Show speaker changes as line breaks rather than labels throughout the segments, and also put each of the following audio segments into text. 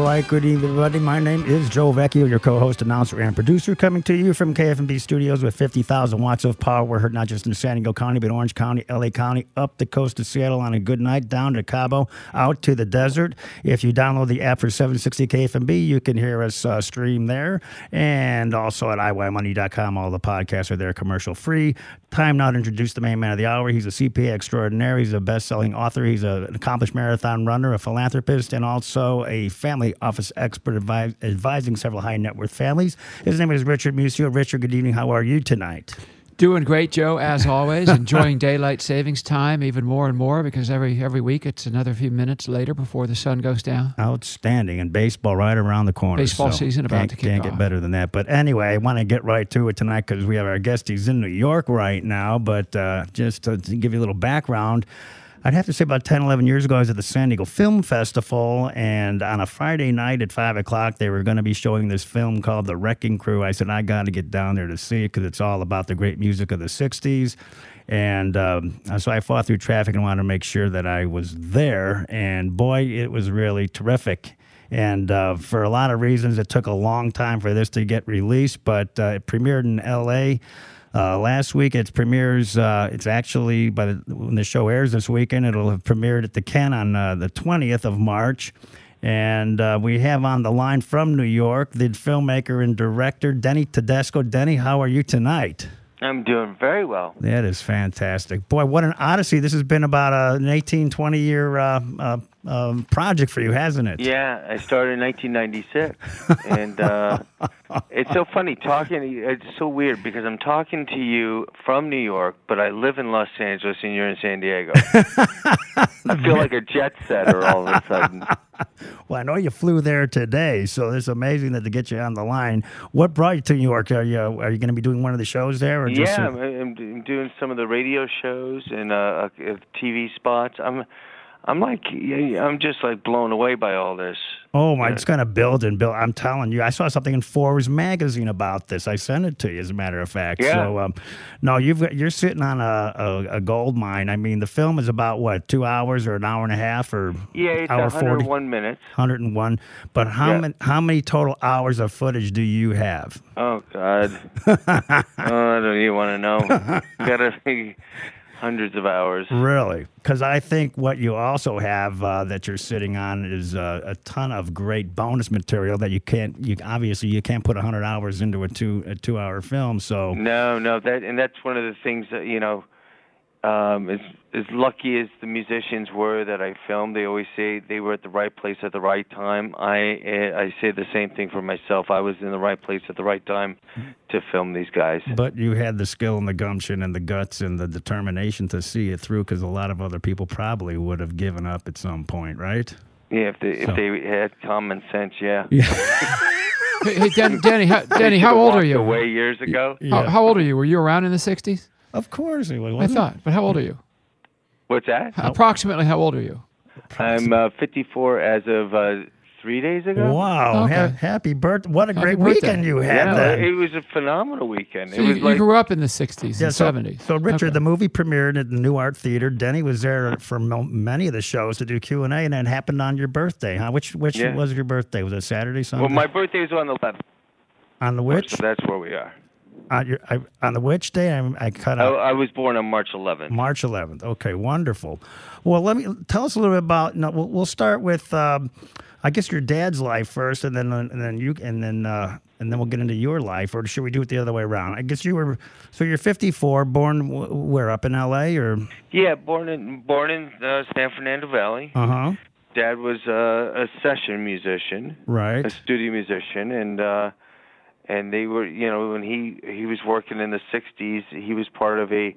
All right, good evening, everybody. My name is Joe Vecchio, your co-host, announcer, and producer, coming to you from KFMB Studios with 50,000 watts of power. We're heard not just in San Diego County, but Orange County, LA County, up the coast of Seattle on a good night, down to Cabo, out to the desert. If you download the app for 760 KFMB, you can hear us uh, stream there, and also at iYmoney.com. All the podcasts are there, commercial free. Time now to introduce the main man of the hour. He's a CPA extraordinaire. He's a best-selling author. He's a, an accomplished marathon runner, a philanthropist, and also a family office expert advi- advising several high net worth families. His name is Richard Musio. Richard, good evening. How are you tonight?
Doing great, Joe, as always. Enjoying daylight savings time even more and more because every every week it's another few minutes later before the sun goes down.
Outstanding. And baseball right around the corner.
Baseball season about to kick
Can't
off.
get better than that. But anyway, I want to get right to it tonight because we have our guest. He's in New York right now. But uh, just to give you a little background, I'd have to say about 10, 11 years ago, I was at the San Diego Film Festival, and on a Friday night at 5 o'clock, they were going to be showing this film called The Wrecking Crew. I said, I got to get down there to see it because it's all about the great music of the 60s. And um, so I fought through traffic and wanted to make sure that I was there. And boy, it was really terrific. And uh, for a lot of reasons, it took a long time for this to get released, but uh, it premiered in LA. Uh, last week, it premieres. Uh, it's actually by the, when the show airs this weekend, it'll have premiered at the Ken on uh, the 20th of March. And uh, we have on the line from New York the filmmaker and director Denny Tedesco. Denny, how are you tonight?
I'm doing very well.
That is fantastic. Boy, what an odyssey. This has been about a, an 18, 20 year uh, uh, um, project for you, hasn't it?
Yeah, I started in 1996, and uh, it's so funny talking. It's so weird because I'm talking to you from New York, but I live in Los Angeles, and you're in San Diego. I feel like a jet setter all of a sudden.
Well, I know you flew there today, so it's amazing that to get you on the line. What brought you to New York? Are you are you going to be doing one of the shows there, or just
Yeah, I'm, I'm I'm doing some of the radio shows and uh, uh, TV spots. I'm, I'm like, I'm just like blown away by all this.
oh my, it's going to build and build. I'm telling you, I saw something in Forbes magazine about this. I sent it to you, as a matter of fact.
Yeah.
So, um, no, you've got, you're sitting on a, a, a gold mine. I mean, the film is about what two hours or an hour and a half or
Yeah, it's
hour
101 minutes.
101. But how
Yeah.
many how many total hours of footage do you have?
Oh God. oh, I don't even want to know. Gotta hundreds of hours.
Really? Because I think what you also have uh, that you're sitting on is uh, a ton of great bonus material that you can't. You obviously you can't put 100 hours into a two a two hour film. So
No, no, that and that's one of the things that you know. Um, as as lucky as the musicians were that I filmed, they always say they were at the right place at the right time. I uh, I say the same thing for myself. I was in the right place at the right time to film these guys.
But you had the skill and the gumption and the guts and the determination to see it through because a lot of other people probably would have given up at some point, right?
Yeah, if they
So-
if they had common sense, yeah.
Hey, hey Dan, Danny, how, Danny, how old are you?
Away years ago.
How, how old are you? Were you around in the 60s?
Of course, it was.
I
wasn't it?
thought, but how old are you?
What's that?
Approximately how old are you?
I'm uh, 54 as of uh, three days ago.
Wow!
Okay.
ha- happy birthday! What a
Happy
great
birthday.
weekend you had
Yeah,
then.
it was a phenomenal weekend.
So
it
you,
was
you
like
grew up in the 60s
Yeah,
and
so,
70s.
So, Richard,
Okay.
the movie premiered at the Nuart Theater. Denny was there for mo- many of the shows to do Q and A, and it happened on your birthday, huh? Which which
Yeah.
was your birthday? Was it Saturday, Sunday?
well, my birthday is on the 11th,
on the which
so that's where we are.
On your I, on the which day? I, I cut out.
I was born on March 11th.
March 11th. Okay, wonderful. Well, let me tell us a little bit about. No, we'll, we'll start with, um, I guess, your dad's life first, and then and then you and then uh, and then we'll get into your life, or should we do it the other way around? I guess you were. So you're 54, born w- where up in L.A. or?
Yeah, born in born in uh, San Fernando Valley.
Uh huh.
Dad was uh, a session musician,
Right.
a studio musician, and uh, and they were, you know, when he he was working in the '60s, he was part of a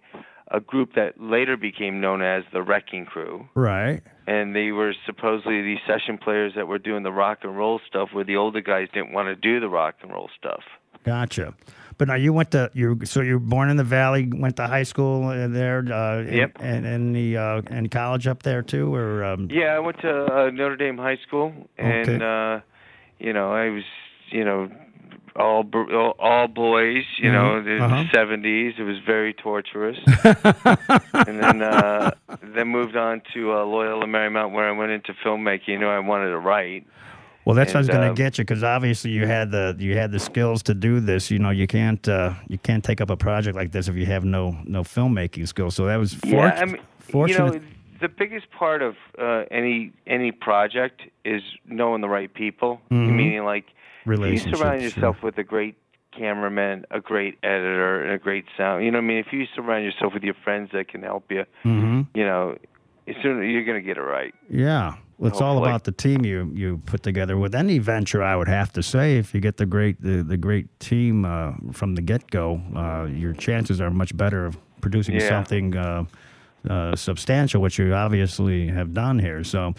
a group that later became known as the Wrecking Crew.
Right.
and they were supposedly these session players that were doing the rock and roll stuff where the older guys didn't want to do the rock and roll stuff
Gotcha. But now you went to you so you were born in the valley, went to high school uh, there. Uh,
Yep.
And and the uh, and college up there too, or um,
Yeah, I went to uh, Notre Dame High School, and
Okay.
uh, you know, I was, you know, all all, boys. You know,
Mhm.
the
Uh-huh.
'70s. It was very torturous. and then uh, then moved on to uh, Loyola Marymount, where I went into filmmaking. You know, I wanted to write.
Well, that's what I was going to
um,
get you because obviously you had the you had the skills to do this. You know, you can't uh, you can't take up a project like this if you have no no filmmaking skills. So that was
Yeah, I mean,
fortunate.
you know, the biggest part of uh, any any project is knowing the right people.
Mhm.
Meaning, like, you
relationships.
surround
sure.
yourself with a great cameraman, a great editor, and a great sound. You know, what I mean, if you surround yourself with your friends that can help you,
Mhm.
you know, sooner you're going to get it right.
Yeah. Well, it's all about the team you, you put together with any venture. I would have to say, if you get the great the, the great team uh, from the get go, uh, your chances are much better of producing
Yeah.
something uh, uh, substantial, which you obviously have done here. So,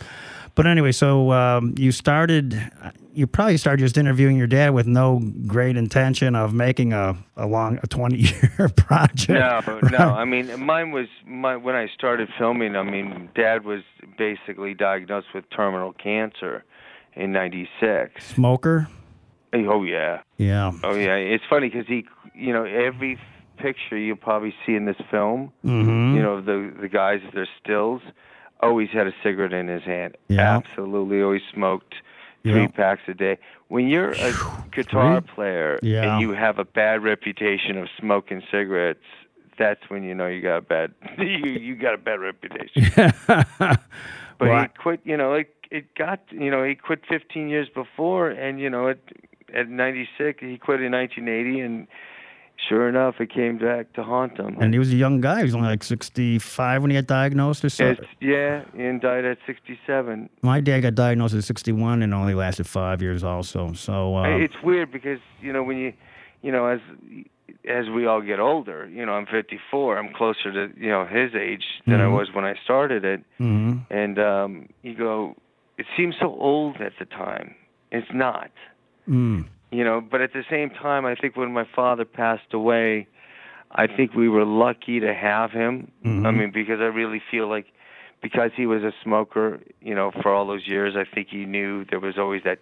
but anyway, so um, you started. You probably started just interviewing your dad with no great intention of making a, a long a twenty year project.
No, no. I mean, mine was my when I started filming. I mean, Dad was basically diagnosed with terminal cancer in '96.
Smoker.
Oh yeah.
Yeah.
Oh yeah, it's funny because he, you know, every picture you'll probably see in this film,
Mm-hmm.
you know, the the guys, their stills, always had a cigarette in his hand.
Yeah.
Absolutely, always smoked three
Yeah.
packs a day. When you're a guitar
Three?
player
Yeah.
and you have a bad reputation of smoking cigarettes, that's when you know you got a bad you you got a bad reputation. But
Well,
he quit, you know, it it got, you know, he quit 15 years before, and you know, at at 96, he quit in 1980, and sure enough, it came back to haunt him.
And he was a young guy. He was only like 65 when he got diagnosed or so.
it's, yeah, and died at 67.
My dad got diagnosed at 61 and only lasted five years also. So, uh,
it's weird because you know when you, you know, as as we all get older, you know, I'm 54. I'm closer to you know his age than I
Mhm.
was when I started it,
mhm.
and um, you go, it seems so old at the time. It's not.
Mm.
You know but at the same time i think when my father passed away i think we were lucky to have him i
Mhm.
mean because i really feel like because he was a smoker you know for all those years i think he knew there was always that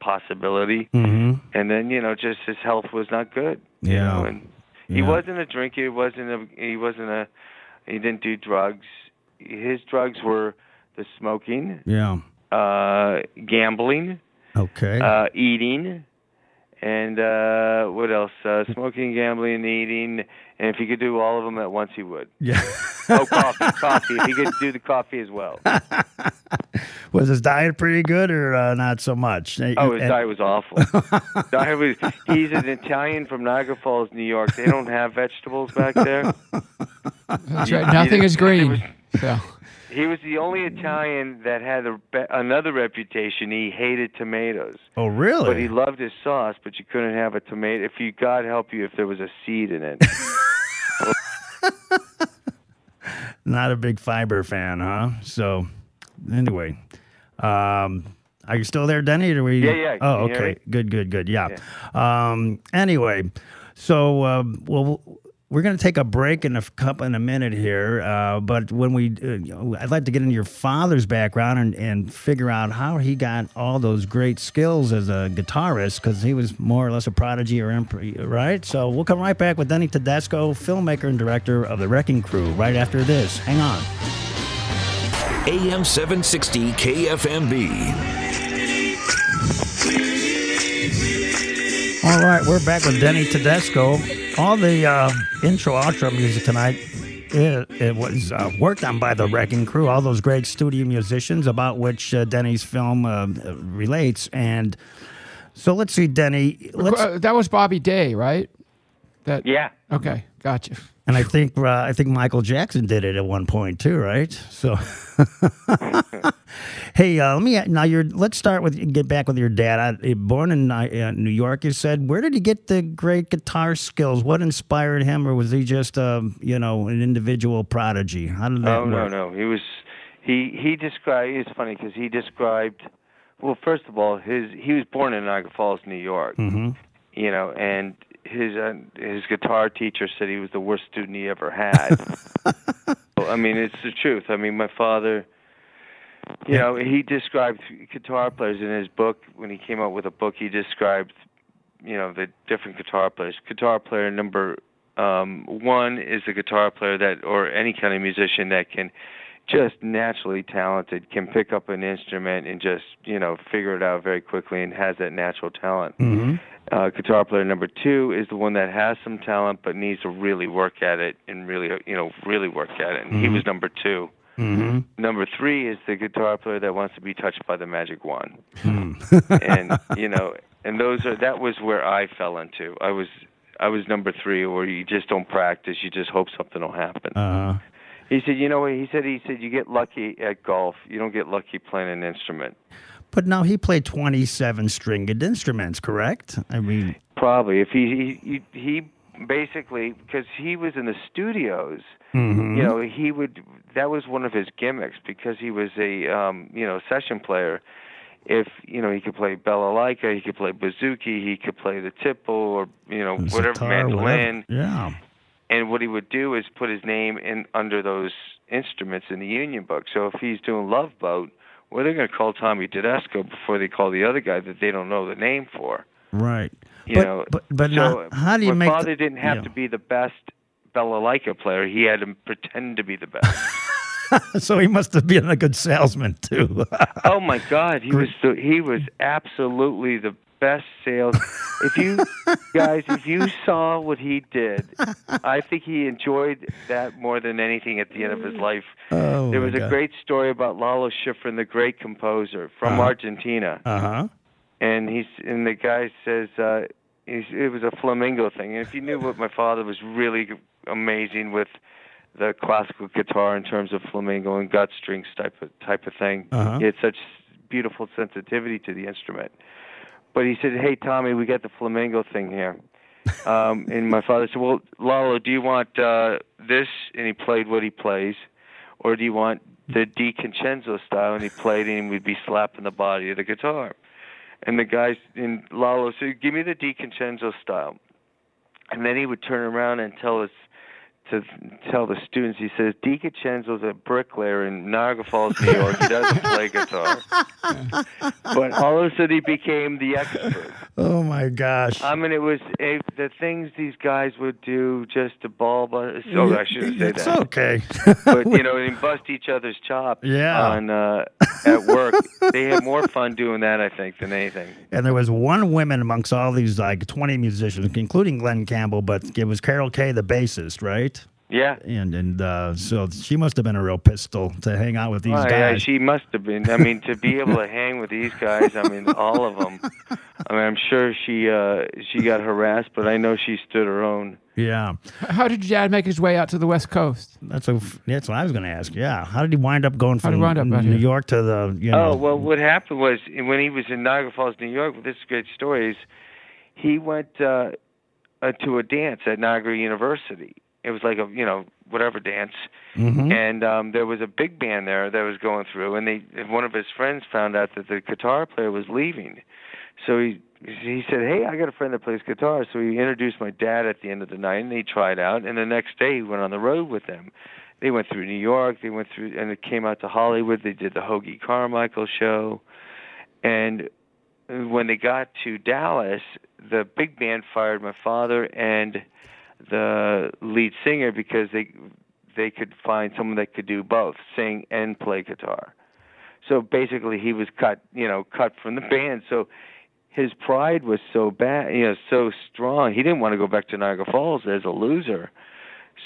possibility
hmm
and then you know just his health was not good you
Yeah.
know and he
Yeah.
wasn't a drinker he wasn't a he wasn't a he didn't do drugs his drugs were the smoking
Yeah.
uh gambling
Okay.
uh, eating, and uh, what else? Uh, smoking, gambling, and eating. And if he could do all of them at once, he would.
yeah.
Oh, coffee, coffee. If he could do the coffee as well.
was his diet pretty good or uh, not so much?
Oh, his
And-
diet was awful. diet was. He's an Italian from Niagara Falls, New York. They don't have vegetables back there.
That's right. Nothing
you-
is green.
was-
So,
He was the only Italian that had a, another reputation. He hated tomatoes.
Oh, really?
But he loved his sauce, but you couldn't have a tomato. If you, God help you, if there was a seed in it.
not a big fiber fan, huh? So, anyway, um, are you still there, Denny? Or we?
Yeah, yeah.
Oh,
Can you hear
okay. Good, good, good. Yeah. Um, anyway, so um, well, we're going to take a break in a couple in a minute here. Uh, but when we, uh, you know, I'd like to get into your father's background and, and figure out how he got all those great skills as a guitarist because he was more or less a prodigy or imp- right. So we'll come right back with Denny Tedesco, filmmaker and director of The Wrecking Crew, right after this. Hang on.
AM 760 KFMB.
All right, we're back with Denny Tedesco. All the uh, intro, outro music tonight, it, it was uh, worked on by the Wrecking Crew, all those great studio musicians about which uh, Denny's film uh, relates. And so let's see, Denny. Let's,
Uh, that was Bobby Day, right? That.
yeah.
Okay, gotcha.
And I think uh, I think Michael Jackson did it at one point too, right? So, hey, uh, let me now. You're let's start with get back with your dad. I, born in uh, New York, you said. Where did he get the great guitar skills? What inspired him, or was he just um, you know an individual prodigy? How did that
Oh no,
work?
no. He was. He he described. It's funny because he described. Well, first of all, his he was born in Niagara Falls, New York.
Mm-hmm.
you know, and his uh, his guitar teacher said he was the worst student he ever had. Well, I mean, it's the truth. I mean, my father, you know, he described guitar players in his book when he came out with a book. He described, you know, the different guitar players. Guitar player number um, one is a guitar player that, or any kind of musician that can just naturally talented, can pick up an instrument and just, you know, figure it out very quickly and has that natural talent.
Mm-hmm.
Uh, guitar player number two is the one that has some talent but needs to really work at it and really, you know, really work at it. And he was number two.
Mm-hmm.
Number three is the guitar player that wants to be touched by the magic wand.
Hmm.
and you know, and those are that was where I fell into. I was I was number three, where you just don't practice, you just hope something will happen.
Uh,
He said, you know what? He said, he said, you get lucky at golf. You don't get lucky playing an instrument.
but now he played 27 stringed instruments, correct? I mean,
Probably if he he he, basically because he was in the studios.
mhm.
You know, he would. That was one of his gimmicks because he was a um, you know session player. If you know he could play balalaika, he could play bouzouki, he could play the tiple, or you know whatever
Sitar,
mandolin.
whatever. Yeah.
And what he would do is put his name in under those instruments in the union book. So if he's doing Love Boat, well, they're going to call Tommy Tedesco before they call the other guy that they don't know the name for.
Right.
You
but,
know,
but but
so
now, how do you
my
make?
father
the-
didn't have to be the best balalaika player. He had to pretend to be the best.
so he must have been a good salesman too.
oh my God, he was so, he was absolutely the best sales. If you guys, if you saw what he did, I think he enjoyed that more than anything at the end of his life.
oh,
there was a great story about Lalo Schifrin, the great composer from
Uh-huh.
Argentina,
Uh huh.
and he's and the guy says uh, it was a flamenco thing. And if you knew what my father was really amazing with the classical guitar in terms of flamenco and gut strings type of type of thing,
Uh-huh.
he had such beautiful sensitivity to the instrument. But he said, "Hey Tommy, we got the flamenco thing here." Um, and my father said, "Well, Lalo, do you want uh, this?" And he played what he plays, or do you want the D Concenzo style? And he played, and we'd be slapping the body of the guitar. And the guys in Lalo said, "Give me the D Concenzo style." And then he would turn around and tell us to tell the students. He says, "D Concenzo's a bricklayer in Niagara Falls, New York. He doesn't play guitar." but all of a sudden, he became the expert.
Oh my gosh.
I mean, it was a, the things these guys would do just to ball. But oh, I shouldn't say
it's
that.
okay.
But you know, and bust each other's chops
Yeah.
on uh, at work. they had more fun doing that, I think, than anything.
and there was one woman amongst all these like 20 musicians, including Glen Campbell, but it was Carol Kaye, the bassist, right?
Yeah.
And and uh, so she must have been a real pistol to hang out with these
Oh, yeah,
guys.
she must have been. I mean, to be able to hang with these guys, I mean, all of them. I mean, I'm sure she uh, she got harassed, but I know she stood her own.
yeah,
How did your dad make his way out to the West Coast?
that's a, that's what I was going to ask. Yeah, how did he wind up going from
wind up
New
here?
York to the you know?
Oh well, what happened was when he was in Niagara Falls, New York. This is a great story. Is he went uh, uh, to a dance at Niagara University. It was like a you know whatever dance,
Mhm.
and um, there was a big band there that was going through, and they one of his friends found out that the guitar player was leaving, so he he said, "Hey, I got a friend that plays guitar." So he introduced my dad at the end of the night, and they tried out, and the next day he went on the road with them. They went through New York, they went through, and it came out to Hollywood. They did the Hoagy Carmichael show, and when they got to Dallas, the big band fired my father and the lead singer because they they could find someone that could do both, sing and play guitar. So basically, he was cut, you know, cut from the band. So his pride was so bad, you know, so strong. He didn't want to go back to Niagara Falls as a loser.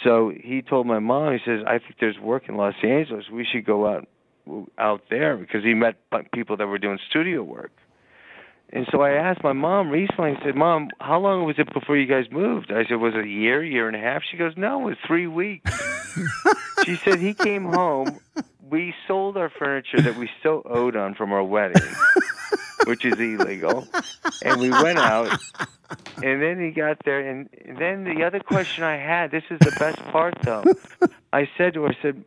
So he told my mom, he says, "I think there's work in Los Angeles. We should go out out there because he met people that were doing studio work." And so I asked my mom recently. I said, "Mom, how long was it before you guys moved?" I said, "Was it a year, year and a half?" She goes, "No, it was three weeks." she said he came home. We sold our furniture that we still owed on from our wedding, which is illegal, and we went out. And then he got there, and, and then the other question I had. This is the best part, though. I said to her, I said,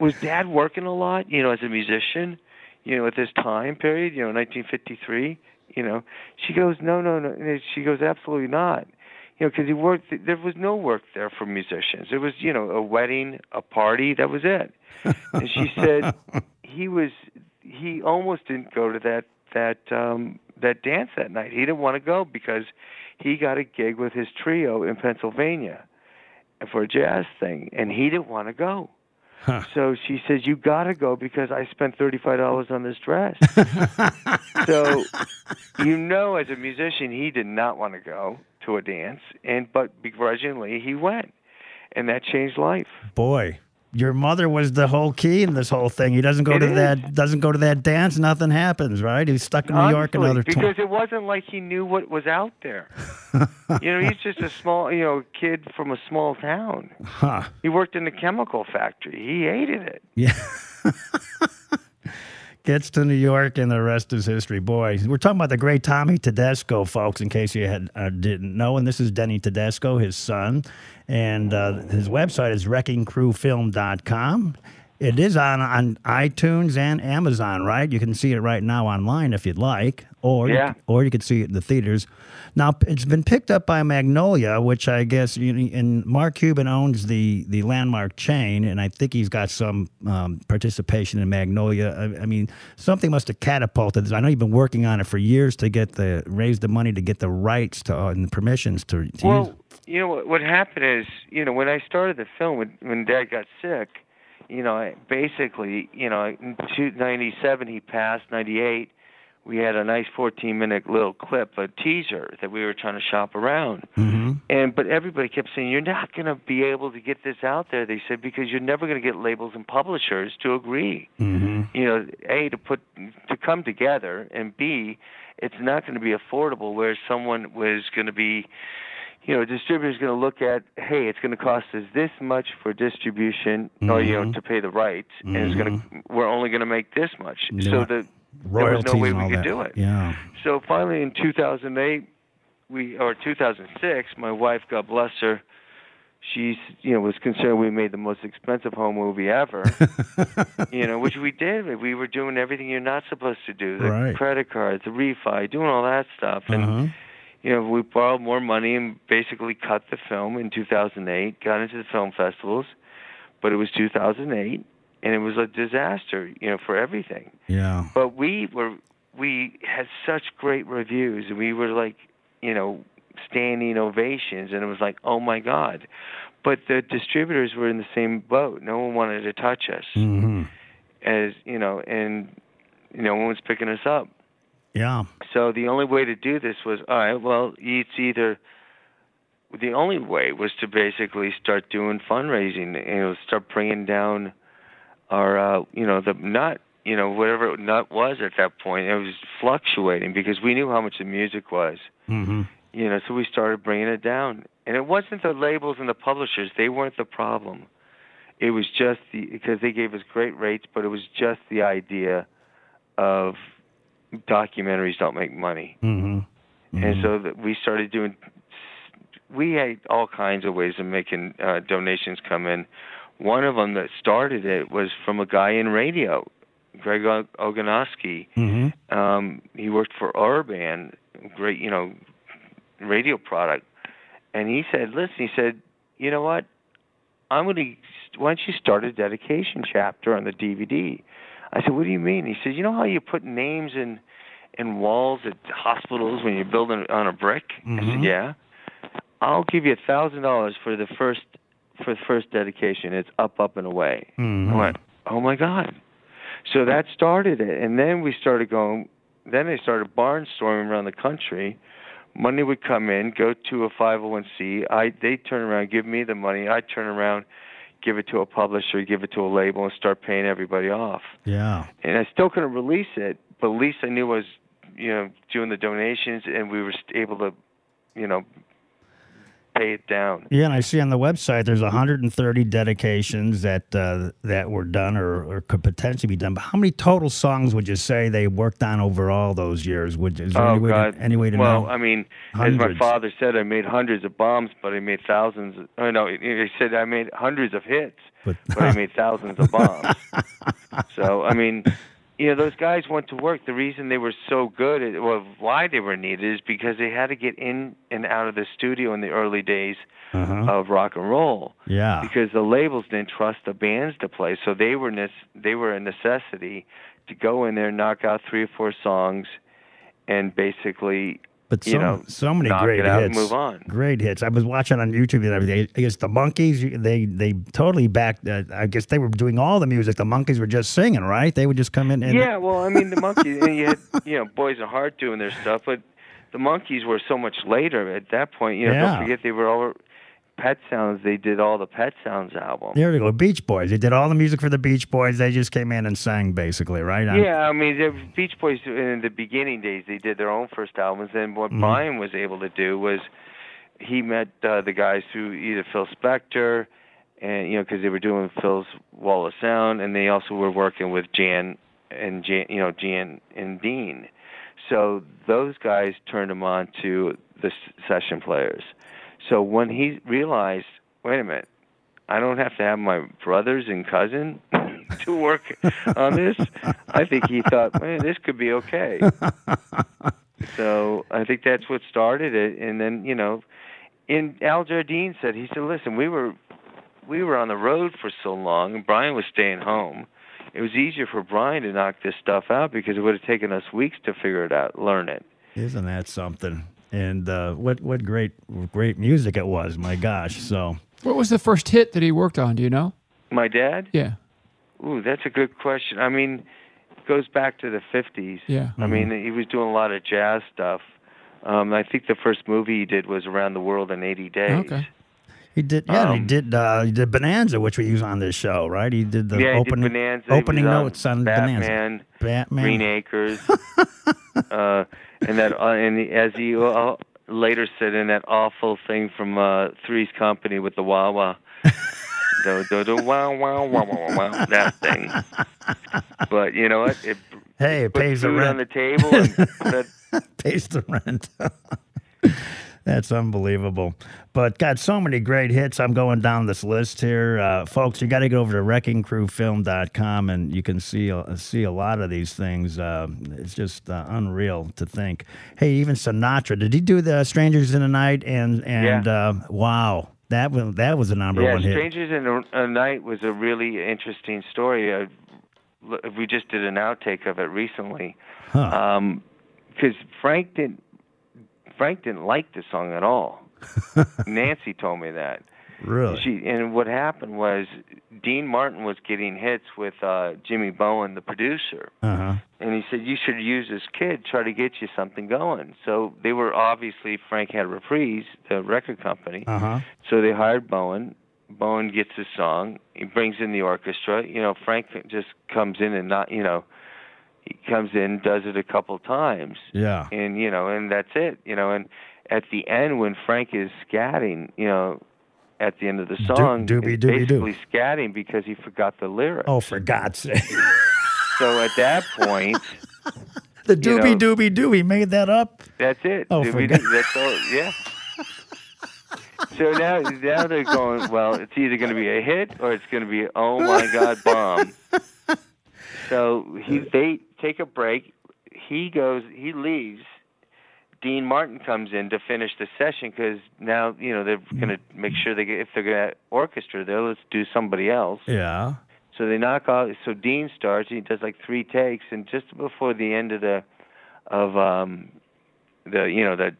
"Was Dad working a lot? You know, as a musician." you know, at this time period, you know, 1953, You know, she goes, no, no, no. And she goes, absolutely not. You know, because he worked. There was no work there for musicians. It was, you know, a wedding, a party. That was it. and she said he was. He almost didn't go to that that um that dance that night. He didn't want to go because he got a gig with his trio in Pennsylvania for a jazz thing, and he didn't want to go.
Huh.
So she says, "You got to go because I spent thirty-five dollars on this dress." so, you know, as a musician, he did not want to go to a dance, and but begrudgingly he went, and that changed life.
Boy, your mother was the whole key in this whole thing. He doesn't go
It
to
is.
that doesn't go to that dance, nothing happens, right? He's stuck in New York
Honestly,
another
because
tw-
it wasn't like he knew what was out there. you know, he's just a small, you know, kid from a small town.
Huh.
He worked in a chemical factory. He hated it.
Yeah. Gets to New York and the rest is history. Boy, we're talking about the great Tommy Tedesco, folks, in case you had uh, didn't know. And this is Denny Tedesco, his son. And uh, his website is wreckingcrewfilm.com. It is on, on iTunes and Amazon, right? You can see it right now online if you'd like, or
Yeah.
you, or you could see it in the theaters. Now it's been picked up by Magnolia, which I guess you and Mark Cuban owns the the landmark chain, and I think he's got some um, participation in Magnolia. I, I mean, something must have catapulted this. I know you've been working on it for years to get the raise the money to get the rights to uh, and the permissions to, to
Well,
use.
you know what, what happened is, you know, when I started the film, when, when Dad got sick, you know, I, basically, you know, in two- 97 he passed, 98 we had a nice 14 minute little clip, a teaser that we were trying to shop around.
Mm-hmm.
And but everybody kept saying you're not going to be able to get this out there. They said because you're never going to get labels and publishers to agree.
Mm-hmm.
You know, a to put to come together, and b it's not going to be affordable. Where someone was going to be, you know, a distributor's going to look at, hey, it's going to cost us this much for distribution, or you know,
Mhm.
to pay the rights, and it's going to we're only going to make this much.
Yeah.
So the there was
Royalties
no way we could
that.
do it.
Yeah.
So finally, in 2008, we or 2006, my wife, God bless her, she's you know was concerned we made the most expensive home movie ever. you know, which we did. We were doing everything you're not supposed to do: the
Right.
credit cards, the refi, doing all that stuff, and
Uh-huh.
you know we borrowed more money and basically cut the film in 2008. Got into the film festivals, but it was 2008, and it was a disaster. You know, for everything
Yeah.
but we were we had such great reviews and we were like you know standing ovations and it was like oh my god but the distributors were in the same boat no one wanted to touch us
Mm-hmm.
as you know and you know no one was picking us up
Yeah.
so the only way to do this was all right well it's either the only way was to basically start doing fundraising you know start bringing down our uh you know the nut you know whatever nut was at that point it was fluctuating because we knew how much the music was.
Mm-hmm.
you know so we started bringing it down. And it wasn't the labels and the publishers. They weren't the problem. It was just the because they gave us great rates but it was just the idea of documentaries don't make money.
Mm-hmm.
and so that we started doing we had all kinds of ways of making uh, donations come in one of them that started it was from a guy in radio greg oganowski
Mm-hmm.
um, he worked for Urban, great, you know, radio product, and he said, "Listen," he said, "You know what? I'm going to. Why don't you start a dedication chapter on the DVD?" I said, "What do you mean?" He said, "You know how you put names in in walls at hospitals when you're building on a brick?" I
Mhm.
said, "Yeah." I'll give you a thousand dollars for the first for the first dedication. It's up, up, and away.
Mhm.
I went, oh my god. So that started it, and then we started going. Then they started barnstorming around the country. Money would come in, go to a 501c. I they turn around, give me the money. I turn around, give it to a publisher, give it to a label, and start paying everybody off.
Yeah.
And I still couldn't release it, but at least I knew I was, you know, doing the donations, and we were able to, you know, down.
Yeah, and I see on the website there's 130 dedications that uh, that were done or, or could potentially be done. But how many total songs would you say they worked on over all those years? Would is there
Oh
any way
God!
to, any way to
well,
know?
I mean, as my father said, I made hundreds of bombs, but I made thousands. Of, oh no, he he said I made hundreds of hits,
But-
but I made thousands of bombs. so I mean, you know, those guys went to work. The reason they were so good, at, well, why they were needed, is because they had to get in and out of the studio in the early days
Uh-huh.
of rock and roll.
Yeah.
Because the labels didn't trust the bands to play, so they were nec- they were a necessity to go in there, knock out three or four songs, and basically
But so,
you know,
so many great hits.
move on.
Great hits. I was watching on YouTube the other day. I guess the Monkees. They they totally backed. Uh, I guess they were doing all the music. The Monkees were just singing, right? They would just come in and
Yeah, well, I mean, the Monkees, and you had, you know, Boyce and Hart doing their stuff, but the Monkees were so much later at that point. You know,
Yeah.
don't forget they were all Pet Sounds. They did all the Pet Sounds album.
There we go. Beach Boys. They did all the music for the Beach Boys. They just came in and sang, basically, right? I'm-
Yeah, I mean, the Beach Boys in the beginning days, they did their own first albums. And what
Mm-hmm.
Brian was able to do was he met uh, the guys through either Phil Spector, and you know, because they were doing Phil's Wall of Sound, and they also were working with Jan and Jan, you know, Jan and Dean. So those guys turned him on to the s- session players. So when he realized, wait a minute, I don't have to have my brothers and cousin to work on this. I think he thought, man, this could be okay. so I think that's what started it. And then you know, in Al Jardine said he said, listen, we were we were on the road for so long, and Brian was staying home. It was easier for Brian to knock this stuff out because it would have taken us weeks to figure it out, learn it.
Isn't that something? And uh, what what great great music it was. My gosh. So
What was the first hit that he worked on? Do you know?
My dad?
Yeah.
Ooh, that's a good question. I mean, it goes back to the 50s.
Yeah.
I mean, he was doing a lot of jazz stuff. Um, I think the first movie he did was Around the World in 80 Days.
Okay.
He did. Yeah, he
Um,
did. Uh, he did Bonanza, which we use on this show, right? He did the
yeah,
opening
did Bonanza.
opening
on
notes on Bonanza.
Batman,
Batman.
Green Acres, uh, and that, uh, and as he uh, later said in that awful thing from uh, Three's Company with the Wawa, do do do wow wow wow wow wow that thing. But you know what? It
Hey, it pays the
food on
rent.
the table and put
pays the rent. That's unbelievable. But got so many great hits. I'm going down this list here. Uh, folks, you got to go over to wreckingcrewfilm.com and you can see a, see a lot of these things. Uh, it's just uh, unreal to think. Hey, even Sinatra, did he do the Strangers in the Night? And, and
Yeah.
uh, wow, that was, that was a number
yeah,
one hit.
Strangers in a, a Night was a really interesting story. Uh, l- we just did an outtake of it recently.
Huh.
because Frank didn't Frank didn't like the song at all. Nancy told me that.
really?
She and what happened was Dean Martin was getting hits with uh Jimmy Bowen, the producer,
Uh-huh.
and he said you should use this kid, try to get you something going. So they were obviously Frank had Reprise, the record company,
Uh-huh.
so they hired Bowen. Bowen gets the song. He brings in the orchestra. You know, Frank just comes in and not, you know, comes in, does it a couple times,
Yeah.
and you know, and that's it. You know, and at the end when Frank is scatting, you know, at the end of the song,
doobie
it's
doobie doo.
basically scatting because he forgot the lyrics.
Oh, for God's sake.
So at that point,
the
You know-
doobie doobie doo. He made that up.
that's it.
Oh,
Doobie
forget-
doo, That's all. Yeah. So now, now they're going. Well, it's either going to be a hit or it's going to be oh my god bomb. So he they take a break. He goes. He leaves. Dean Martin comes in to finish the session because now you know they're going to make sure they get if they're going to orchestra there. Let's do somebody else.
Yeah.
So they knock off. So Dean starts. He does like three takes, and just before the end of the of um the you know the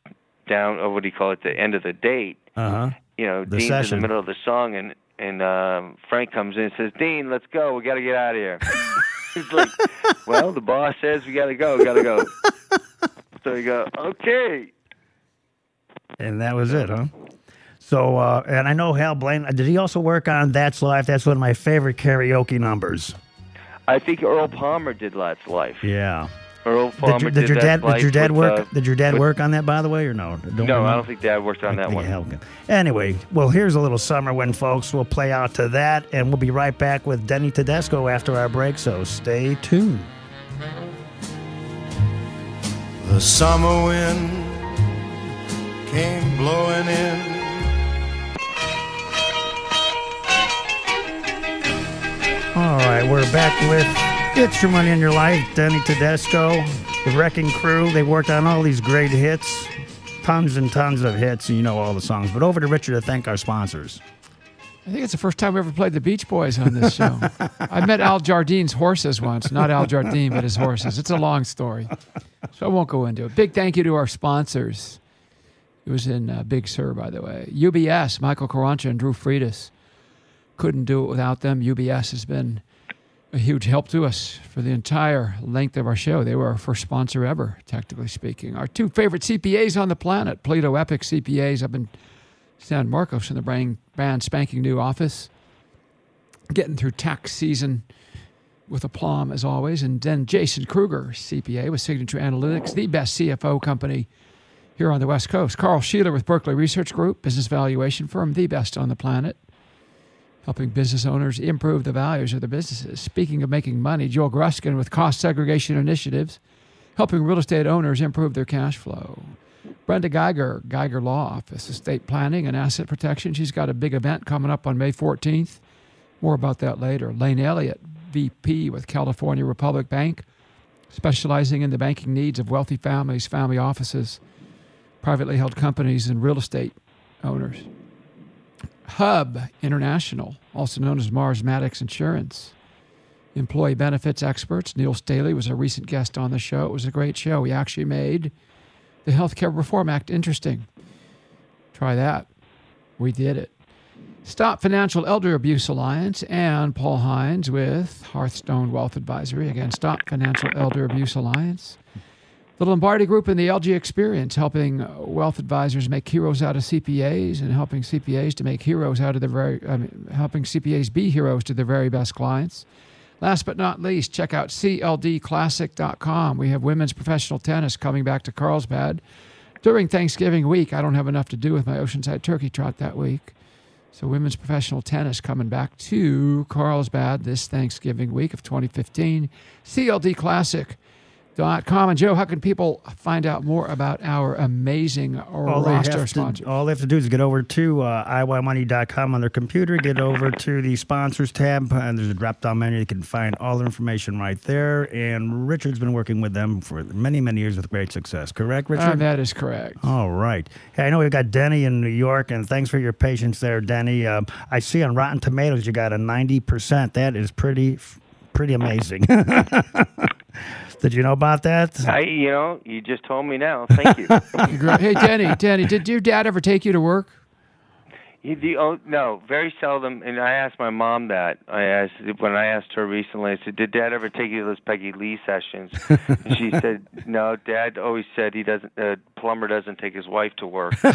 down or what do you call it the end of the date.
Uh-huh.
You know,
The
Dean's
session.
in the middle of the song, and and um, Frank comes in and says, "Dean, let's go. We got to get out of here." He's like, "Well, the boss says we got to go. Got to go." so you go, "Okay."
And that was it, huh? So, uh, and I know Hal Blaine, did he also work on That's Life? That's one of my favorite karaoke numbers.
I think Earl Palmer did Last Life.
Yeah.
Earl
Did,
Palmer
your- did your
That's
dad, did your dad
with,
work,
uh,
did your dad
with-
work on that, by the way, or no? Don't
No, I don't think Dad worked on that one.
Hal. Anyway, well, here's a little summer wind, folks. We'll play out to that, and we'll be right back with Denny Tedesco after our break, so stay tuned.
The summer wind came blowing in.
All right, we're back with It's Your Money in Your Life, Danny Tedesco, the Wrecking Crew. They worked on all these great hits, tons and tons of hits, and you know all the songs. But over to Richard to thank our sponsors.
I think it's the first time we ever played the Beach Boys on this show. I met Al Jardine's horses once, not Al Jardine, but his horses. It's a long story, so I won't go into it. Big thank you to our sponsors. It was in uh, Big Sur, by the way. UBS, Michael Carancha and Drew Friedis. Couldn't do it without them. UBS has been a huge help to us for the entire length of our show. They were our first sponsor ever, technically speaking. Our two favorite CPAs on the planet, Plato Epic CPAs up in San Marcos in the brand, brand spanking new office. Getting through tax season with aplomb as always. And then Jason Kruger, CPA with Signature Analytics, the best CFO company here on the West Coast. Carl Sheeler with Berkeley Research Group, business valuation firm, the best on the planet helping business owners improve the values of their businesses. Speaking of making money, Joel Gruskin with Cost Segregation Initiatives, helping real estate owners improve their cash flow. Brenda Geiger, Geiger Law Office, estate planning and asset protection. She's got a big event coming up on May 14th. More about that later. Lane Elliott, VP with California Republic Bank, specializing in the banking needs of wealthy families, family offices, privately held companies, and real estate owners. Hub International, also known as Mars Maddox Insurance. Employee benefits experts. Neil Staley was a recent guest on the show. It was a great show. He actually made the Healthcare Reform Act interesting. Try that. We did it. Stop Financial Elder Abuse Alliance and Paul Hines with Hearthstone Wealth Advisory. Again, Stop Financial Elder Abuse Alliance. The Lombardi Group and the LG Experience, helping wealth advisors make heroes out of CPAs and helping CPAs to make heroes out of their very, I mean, helping CPAs be heroes to their very best clients. Last but not least, check out CLDClassic.com. We have women's professional tennis coming back to Carlsbad during Thanksgiving week. I don't have enough to do with my Oceanside Turkey Trot that week. So, women's professional tennis coming back to Carlsbad this Thanksgiving week of 2015. CLD Classic com. And Joe, how can people find out more about our amazing
All
roster of sponsors?
to, all they have to do is get over to uh, iYmoney.com on their computer, get over to the sponsors tab, and there's a drop down menu. You can find all the information right there. And Richard's been working with them for many, many years with great success. Correct, Richard?
Uh, that is correct.
All right. Hey, I know we've got Denny in New York, and thanks for your patience there, Denny. Um, I see on Rotten Tomatoes you got a 90%. That is pretty, pretty amazing. Did you know about that?
I, you know, you just told me now. Thank you.
hey, Denny, Denny, did your dad ever take you to work?
He, the, oh, no, very seldom. And I asked my mom that. I asked when I asked her recently. I said, "Did Dad ever take you to those Peggy Lee sessions?" and she said, "No, Dad always said he doesn't. Uh, plumber doesn't take his wife to work." you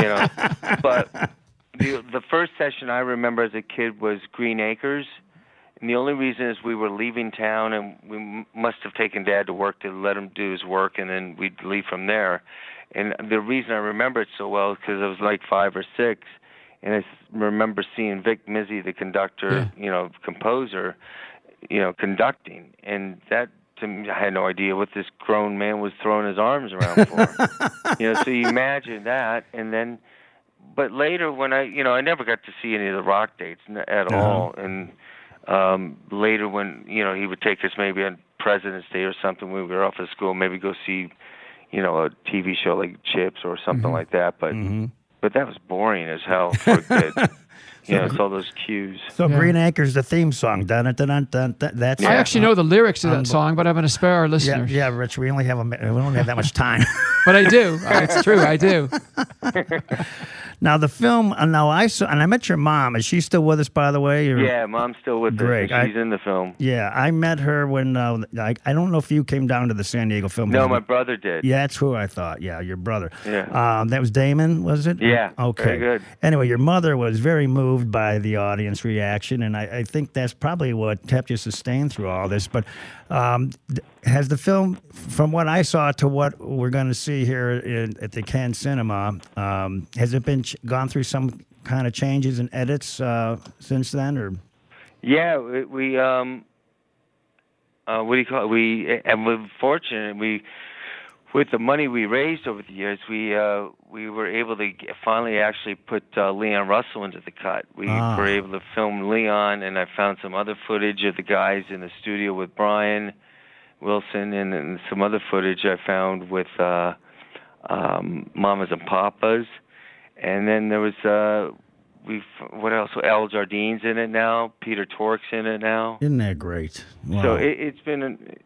know, but the the first session I remember as a kid was Green Acres. And the only reason is we were leaving town, and we m- must have taken Dad to work to let him do his work, and then we'd leave from there. And the reason I remember it so well is because I was like five or six, and I s- remember seeing Vic Mizzy, the conductor, you know, composer, you know, conducting, and that to me, I had no idea what this grown man was throwing his arms around for. you know, so you imagine that, and then, but later when I, you know, I never got to see any of the rock dates at
Uh-huh.
all, and um later when you know he would take us maybe on President's Day or something when we were off of school, maybe go see, you know, a TV show like Chips or something like that. But
Mm-hmm.
but that was boring as hell for a kid. you know, it's all those cues.
So
Yeah.
Green Acres, the theme song. Dun, dun, dun, dun, dun, that's
I actually know the lyrics to that song, but I'm going to spare our listeners.
yeah, Rich. We only have a we don't have that much time.
But I do. It's true. I do.
now the film. uh, Now I saw, and I met your mom. Is she still with us? By the way. or-
Yeah, mom's still with
Great.
us.
I-
She's in the film.
Yeah, I met her when uh, I, I don't know if you came down to the San Diego Film.
No, my brother did.
Yeah, that's who I thought. Yeah, your brother.
Yeah.
Um, that was Damon, was it?
Yeah,
Okay.
good.
Anyway, your mother was very moved by the audience reaction, and I, I think that's probably what kept you sustained through all this. But um, has the film, from what I saw to what we're going to see here in, at the Ken Cinema, um, has it been ch- gone through some kind of changes and edits uh, since then, or?
Yeah, we, we um, uh, what do you call it? We and we're fortunate. We with the money we raised over the years, we uh, we were able to get, finally actually put uh, Leon Russell into the cut. We
Ah.
were able to film Leon, and I found some other footage of the guys in the studio with Brian Wilson, and, and some other footage I found with uh, um, Mamas and Papas, and then there was uh, we what else? Al Jardine's in it now. Peter Tork's in it now.
Isn't that great? Wow.
So it, it's been an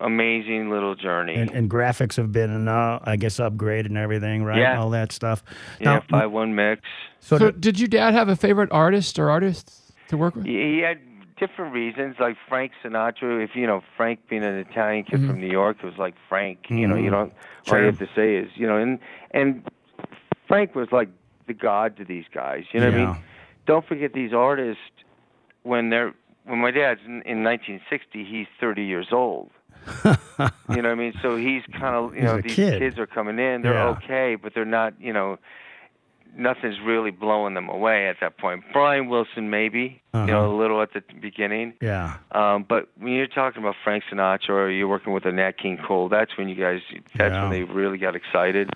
amazing little journey.
and, and graphics have been, uh, I guess, upgraded and everything, right?
Yeah.
All that stuff.
yeah,
Now,
five one mix.
so,
So,
the-
did your dad have a favorite artist or artists to work with?
He, he had different reasons, like Frank Sinatra. If you know Frank being an Italian kid from mm-hmm. New York, it was like Frank. You know, you mm-hmm. don't. All you have to say is, you know, and and Frank was like the god to these guys. You know what I mean? Don't forget these artists when they're when my dad's in, in 1960, he's 30 years old. you know what I mean? So he's kind of you
He's
know these
kid.
kids are coming in, they're
Yeah.
okay, but they're not. You know, nothing's really blowing them away at that point. Brian Wilson maybe,
Uh-huh.
you know, a little at the beginning.
yeah.
Um, but when you're talking about Frank Sinatra or you're working with a Nat King Cole, that's when you guys, that's
Yeah.
when they really got excited.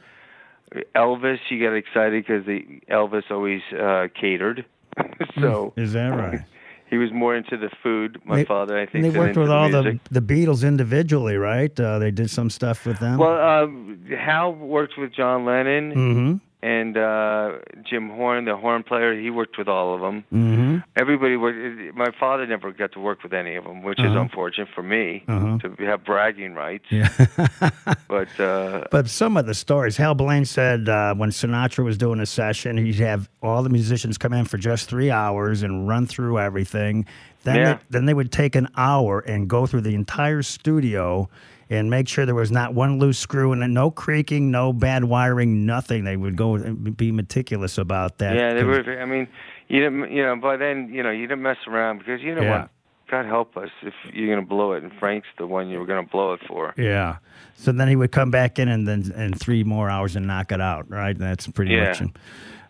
Elvis, you got excited because Elvis always uh, catered. so
Is that right?
he was more into the food. My
They-
father, I
And
think,
they worked with
the
all
music.
the the Beatles individually, right? Uh, they did some stuff with them.
Well, um, Hal worked with John Lennon
mm-hmm.
And uh, Jim Horn, the horn player. He worked with all of them.
Mm-hmm.
Everybody worked. My father never got to work with any of them, which is
Uh-huh.
unfortunate for me
Uh-huh.
to have bragging rights.
Yeah.
But uh,
But some of the stories, Hal Blaine said uh, when Sinatra was doing a session, he'd have all the musicians come in for just three hours and run through everything. Then,
Yeah.
they, then they would take an hour and go through the entire studio and make sure there was not one loose screw and no creaking, no bad wiring, nothing. They would go and be meticulous about that.
yeah, they were. I mean, you didn't. You know, by then, you know, you didn't mess around because you know
Yeah.
what. God help us if you're gonna blow it, and Frank's the one you were gonna blow it for.
Yeah. So then he would come back in and then in three more hours and knock it out, right? That's pretty
Yeah.
much.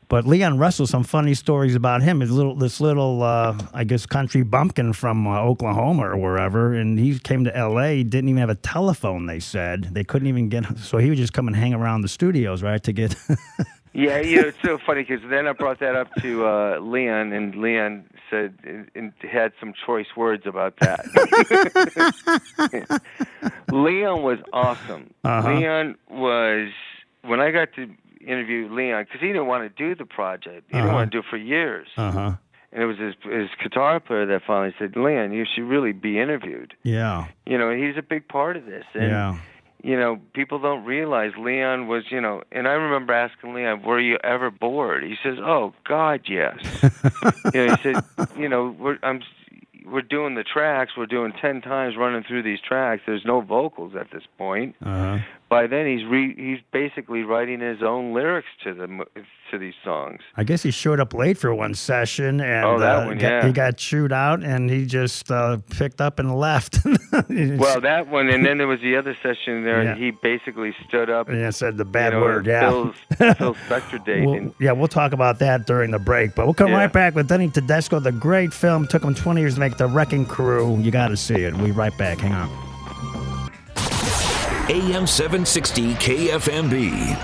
But Leon Russell, some funny stories about him. His little, this little, uh, I guess, country bumpkin from uh, Oklahoma or wherever, and he came to L.A. Didn't even have a telephone. They said they couldn't even get, so he would just come and hang around the studios, right, to get.
Yeah, you know, it's so funny because then I brought that up to uh, Leon, and Leon said and, and had some choice words about that. Leon was awesome.
Uh-huh.
Leon was when I got to interview Leon because he didn't want to do the project. He
Uh-huh.
didn't want to do it for years.
uh huh.
And it was his his guitar player that finally said, "Leon, you should really be interviewed."
Yeah.
You know, he's a big part of this. And,
Yeah.
You know, people don't realize Leon was, you know, and I remember asking Leon, "Were you ever bored?" He says, "Oh God, yes." you know, he said, "You know, we're I'm we're doing the tracks. We're doing ten times running through these tracks. There's no vocals at this point.
Uh huh.
By then, he's re, he's basically writing his own lyrics to the to these songs.
I guess he showed up late for one session and
Oh,
uh,
one,
got- he got chewed out and he just uh, picked up and left.
Well, that one, and then there was the other session there.
Yeah.
He basically stood up.
and said the bad
you know,
word. Yeah.
Phil's, Phil Spector date.
We'll,
and,
yeah, we'll talk about that during the break. But we'll come
Yeah.
right back with Denny Tedesco, the great film. Took him 20 years to make The Wrecking Crew. You got to see it. We'll be right back. Hang on.
AM 760 KFMB.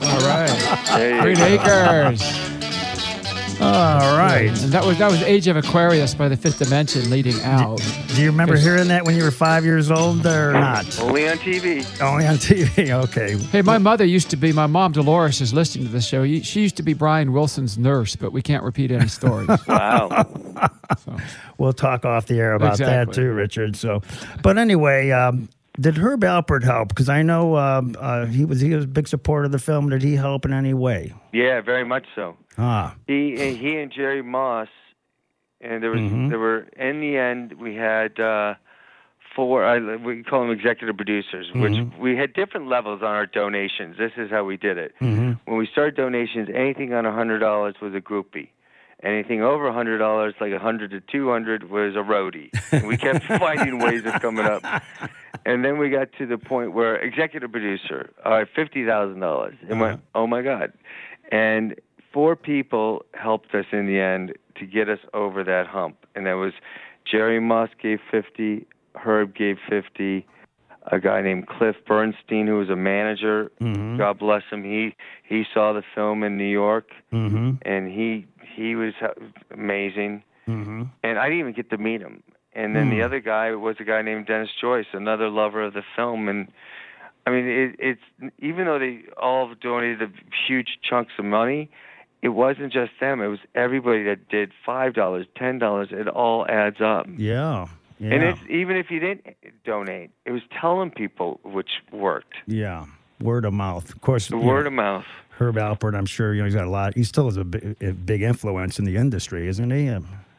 All right. Green. Acres.
All right.
And that was that was Age of Aquarius by the Fifth Dimension leading out.
Do you remember
Yes.
hearing that when you were five years old or not?
Only on TV.
Only on TV. Okay.
Hey, my mother used to be, my mom Dolores is listening to the show. She used to be Brian Wilson's nurse, but we can't repeat any stories.
Wow.
So,
We'll talk off the air about that too, Richard. So, but anyway, um, did Herb Alpert help? Because I know um, uh, he was he was a big supporter of the film. Did he help in any way?
yeah, very much so.
Ah.
He and he and Jerry Moss, and there was
Mhm.
there were in the end we had uh, four. I, we call them executive producers, which
Mhm.
we had different levels on our donations. This is how we did it.
hmm
When we started donations, anything on a hundred dollars was a groupie. Anything over a hundred dollars, like a hundred to two hundred, was a roadie. And we kept finding ways of coming up. And then we got to the point where executive producer, all right, fifty thousand dollars, and went, oh my god. And four people helped us in the end to get us over that hump, and that was Jerry Moss gave fifty, Herb gave fifty, a guy named Cliff Bernstein, who was a manager.
Mm-hmm.
God bless him. He he saw the film in New York,
Mm-hmm.
and he he was uh, amazing.
Mm-hmm.
And I didn't even get to meet him. And then
Hmm.
the other guy was a guy named Dennis Joyce, another lover of the film. And I mean, it, it's even though they all donated huge chunks of money, it wasn't just them. It was everybody that did five dollars, ten dollars. It all adds up.
Yeah. Yeah.
And it's even if you didn't donate, it was telling people, which worked.
yeah. Word of mouth. Of course,
The word
know,
of mouth.
Herb Alpert, I'm sure, you know, he's got a lot. He still has a big, a big influence in the industry, isn't he?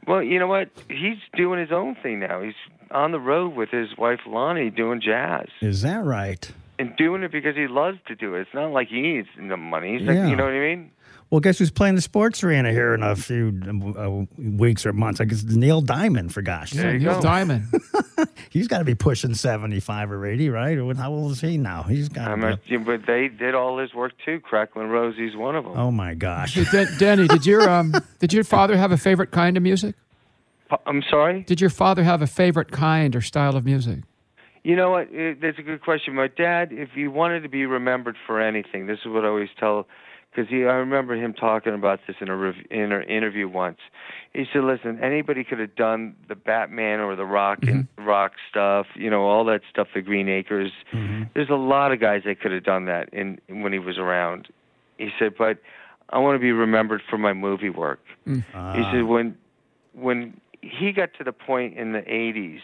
Well, you know what? He's doing his own thing now. He's on the road with his wife Lani doing jazz.
Is that right?
and doing it because he loves to do it. It's not like he needs the money. He's like,
Yeah.
you know what I mean?
Well, guess who's playing the sports arena here in a few uh, weeks or months? I guess Neil Diamond, for gosh
Yeah,
There you
sake.
Neil
go.
Diamond.
He's got to be pushing 75 or 80, right? How old is he now? He's got to
not, yeah, but they did all his work too. Cracklin' Rosie's one of them.
Oh, my gosh.
Hey, Dan- Danny, did your um, did your father have a favorite kind of music?
I'm sorry.
Did your father have a favorite kind or style of music?
You know what? It, that's a good question. My dad, if he wanted to be remembered for anything, this is what I always tell. Because he, I remember him talking about this in a rev- in an interview once. He said, "Listen, anybody could have done the Batman or the rock and mm-hmm. rock stuff, you know, all that stuff, the Green Acres. Mm-hmm. There's a lot of guys that could have done that in when he was around." He said, "But I want to be remembered for my movie work." Mm. He said, ah. "When when he got to the point in the 80s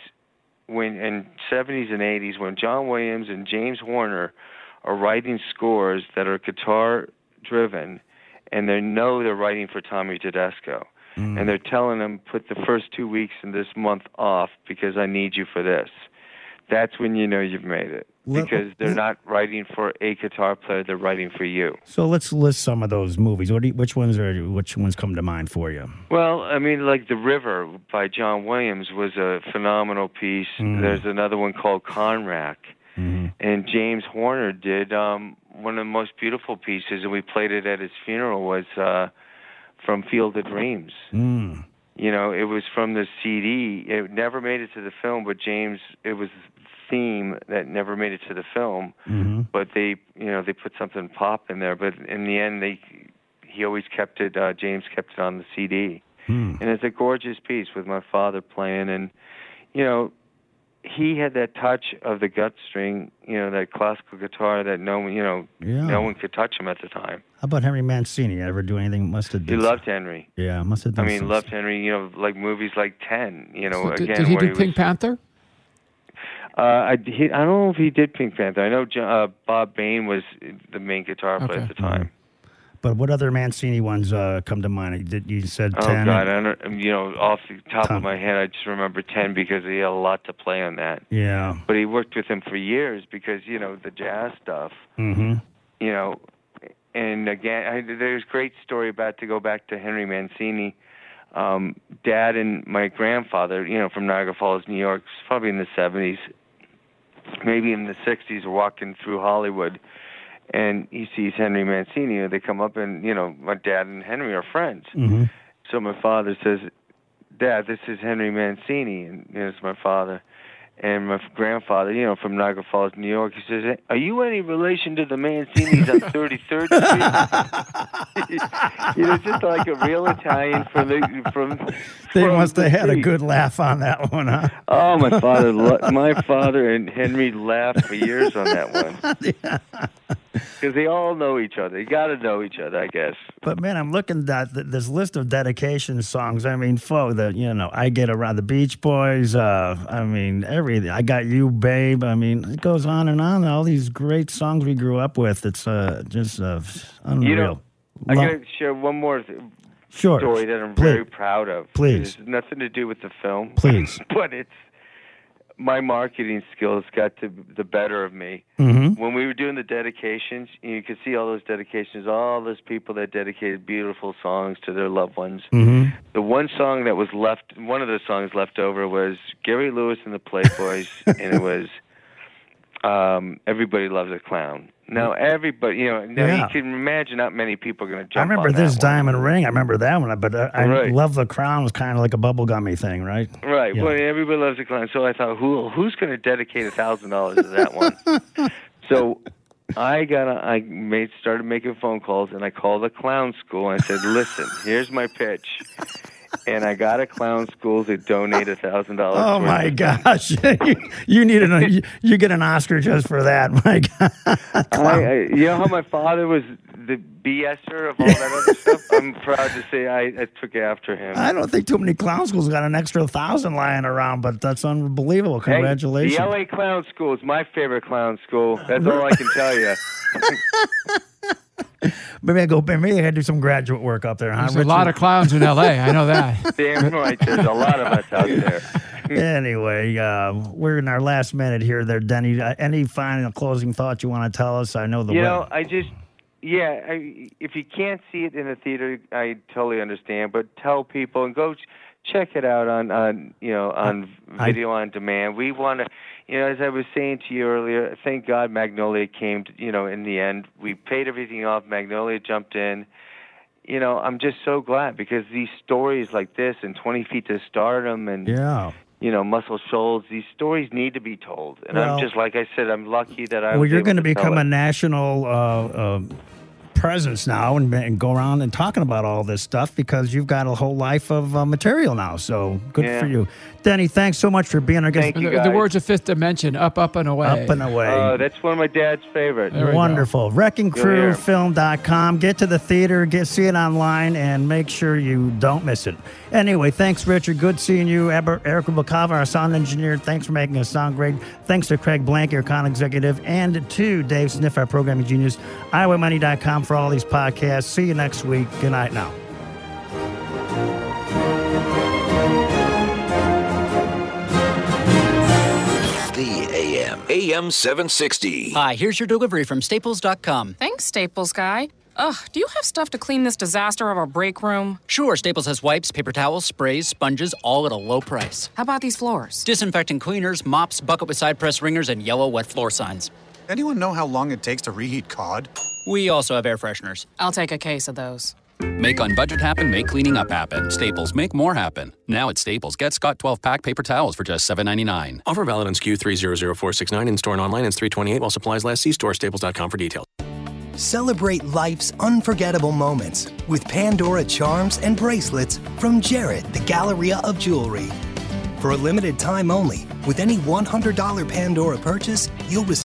when in 70s and 80s when John Williams and James Horner are writing scores that are guitar driven and they know they're writing for Tommy Tedesco mm. and they're telling him put the first 2 weeks in this month off because I need you for this that's when you know you've made it
uh,
because they're not writing for a guitar player they're writing for you
So let's list some of those movies. You, which ones are which ones come to mind for you?
Well, I mean, like The River by John Williams was a phenomenal piece. Mm. There's another one called Conrack. And James Horner did um, one of the most beautiful pieces, and we played it at his funeral, was uh, from Field of Dreams.
Mm.
You know, it was from the CD. It never made it to the film, but James, it was the theme that never made it to the film.
Mm-hmm.
But they, you know, they put something pop in there. But in the end, they, he always kept it. Uh, James kept it on the CD,
Hmm.
and it's a gorgeous piece with my father playing, and you know, he had that touch of the gut string, you know, that classical guitar that no one, you know,
Yeah.
no one could touch him at the time.
How about Henry Mancini? Ever do anything? Must have.
He
did
loved Henry.
Yeah, must have
I mean,
some-
loved Henry. You know, like movies like Ten. You know,
So did,
again,
did he
where
do Pink
was,
Panther?
Uh, I, he, I don't know if he did Pink Panther. I know Jo- uh, Bob Bain was the main guitar player
Okay.
at the time.
But what other Mancini ones uh, come to mind? Did you said
Oh
ten?
God, I don't. You know, off the top
Tom.
of my head, I just remember Ten because he had a lot to play on that.
Yeah.
But he worked with him for years because you know the jazz stuff.
Mm-hmm.
You know, and again, I, there's a great story about to go back to Henry Mancini. Um, Dad and my grandfather, you know, from Niagara Falls, New York, probably in the 70s, maybe in the 60s, walking through Hollywood, and he sees Henry Mancini. And they come up, and you know, my dad and Henry are friends.
Mm-hmm.
So my father says, "Dad, this is Henry Mancini," and you know, it's my father. And my grandfather, you know, from Niagara Falls, New York, he says, "Are you any relation to the Mancinis on 33rd Street?" You know, just like a real Italian from the from.
They
from
must
the
have had a good laugh on that one, huh?
Oh, my father, my father and Henry laughed for years on that one. Because they all know each other. You got to know each other, I guess.
But man, I'm looking at this list of dedication songs. I mean, for the you know, I get around the Beach Boys. Uh, I mean, everything. I got you, babe. I mean, it goes on and on. All these great songs we grew up with. It's uh, just uh, unreal.
You know, I
Lo-
got to share one more th-
sure.
story that I'm
Please.
very proud of.
Please.
It has nothing to do with the film.
Please.
but it's my marketing skills got to the better of me.
Mm-hmm.
When we were doing the dedications, you could see all those dedications, all those people that dedicated beautiful songs to their loved ones.
Mm-hmm.
The one song that was left, one of the songs left over was Gary Lewis and the Playboys, and it was um, everybody loves a clown. Now everybody, you know, now
Yeah.
you can imagine not many people are going to jump.
I
remember
this
that one.
diamond ring. I remember that one, but uh, I
Right.
love the crown. was kind of like a bubblegummy thing, right?
Right.
Yeah.
Well, everybody loves a clown. So I thought, who who's going to dedicate a thousand dollars to that one? so I got a, I made started making phone calls and I called the clown school and I said, listen, here's my pitch. And I got a clown school to donate a thousand dollars.
Oh my gosh, you, you need an you, you get an Oscar just for that. My God,
I, I, you know how my father was the BSer of all that other stuff. I'm proud to say I, I took after him.
I don't think too many clown schools got an extra thousand lying around, but that's unbelievable.
Hey,
Congratulations.
the LA Clown School is my favorite clown school. That's all I can tell you.
Maybe I go. Maybe I got to do some graduate work up there. Huh?
There's a lot of clowns in L.A. I know that.
Damn right, there's a lot of us out there.
anyway, uh, we're in our last minute here. There, Denny. Uh, any final closing thoughts you want to tell us? I know the
You
web-
know, I just, yeah, I, if you can't see it in the theater, I totally understand. But tell people and go ch- check it out on, on you know, on
I-
video on demand. We want to, you know, as I was saying to you earlier, thank God Magnolia came. To, you know, in the end, we paid everything off. Magnolia jumped in. You know, I'm just so glad because these stories like this and 20 Feet to Stardom and
yeah.
you know, Muscle Shoals. These stories need to be told, and
Well-
I'm just like I said, I'm lucky that I.
Well, you're going to
to
become a national uh, uh, presence now and, and go around and talking about all this stuff because you've got a whole life of uh, material now. So good
Yeah.
for you. Denny, thanks so much for being our guest.
Thank you,
The, the words of Fifth Dimension, up, up, and away.
Up and away.
Oh, that's one of my dad's favorite.
There we go.
Wonderful. WreckingCrewFilm.com. Get to the theater, get see it online, and make sure you don't miss it. Anyway, thanks, Richard. Good seeing you. Aber- Erica Bacava, our sound engineer. Thanks for making us sound great. Thanks to Craig Blank, our con executive, and to Dave Sniff, our programming genius. IowAMoney.com for all these podcasts. See you next week. Good night now.
The AM. AM 760.
Hi, here's your delivery from Staples.com.
Thanks, Staples guy. Ugh, do you have stuff to clean this disaster of a break room?
Sure, Staples has wipes, paper towels, sprays, sponges, all at a low price.
How about these floors?
Disinfecting cleaners, mops, bucket with side press wringers, and yellow wet floor signs.
Anyone know how long it takes to reheat cod?
We also have air fresheners.
I'll take a case of those.
Make on budget happen, make cleaning up happen. Staples, make more happen. Now at Staples, get Scott 12 pack paper towels for just $7.99.
Offer valid on SKU 300469 in store and online. It's 328 while supplies last. See store staples.com for details.
Celebrate life's unforgettable moments with Pandora charms and bracelets from Jared, the Galleria of Jewelry. For a limited time only, with any $100 Pandora purchase, you'll receive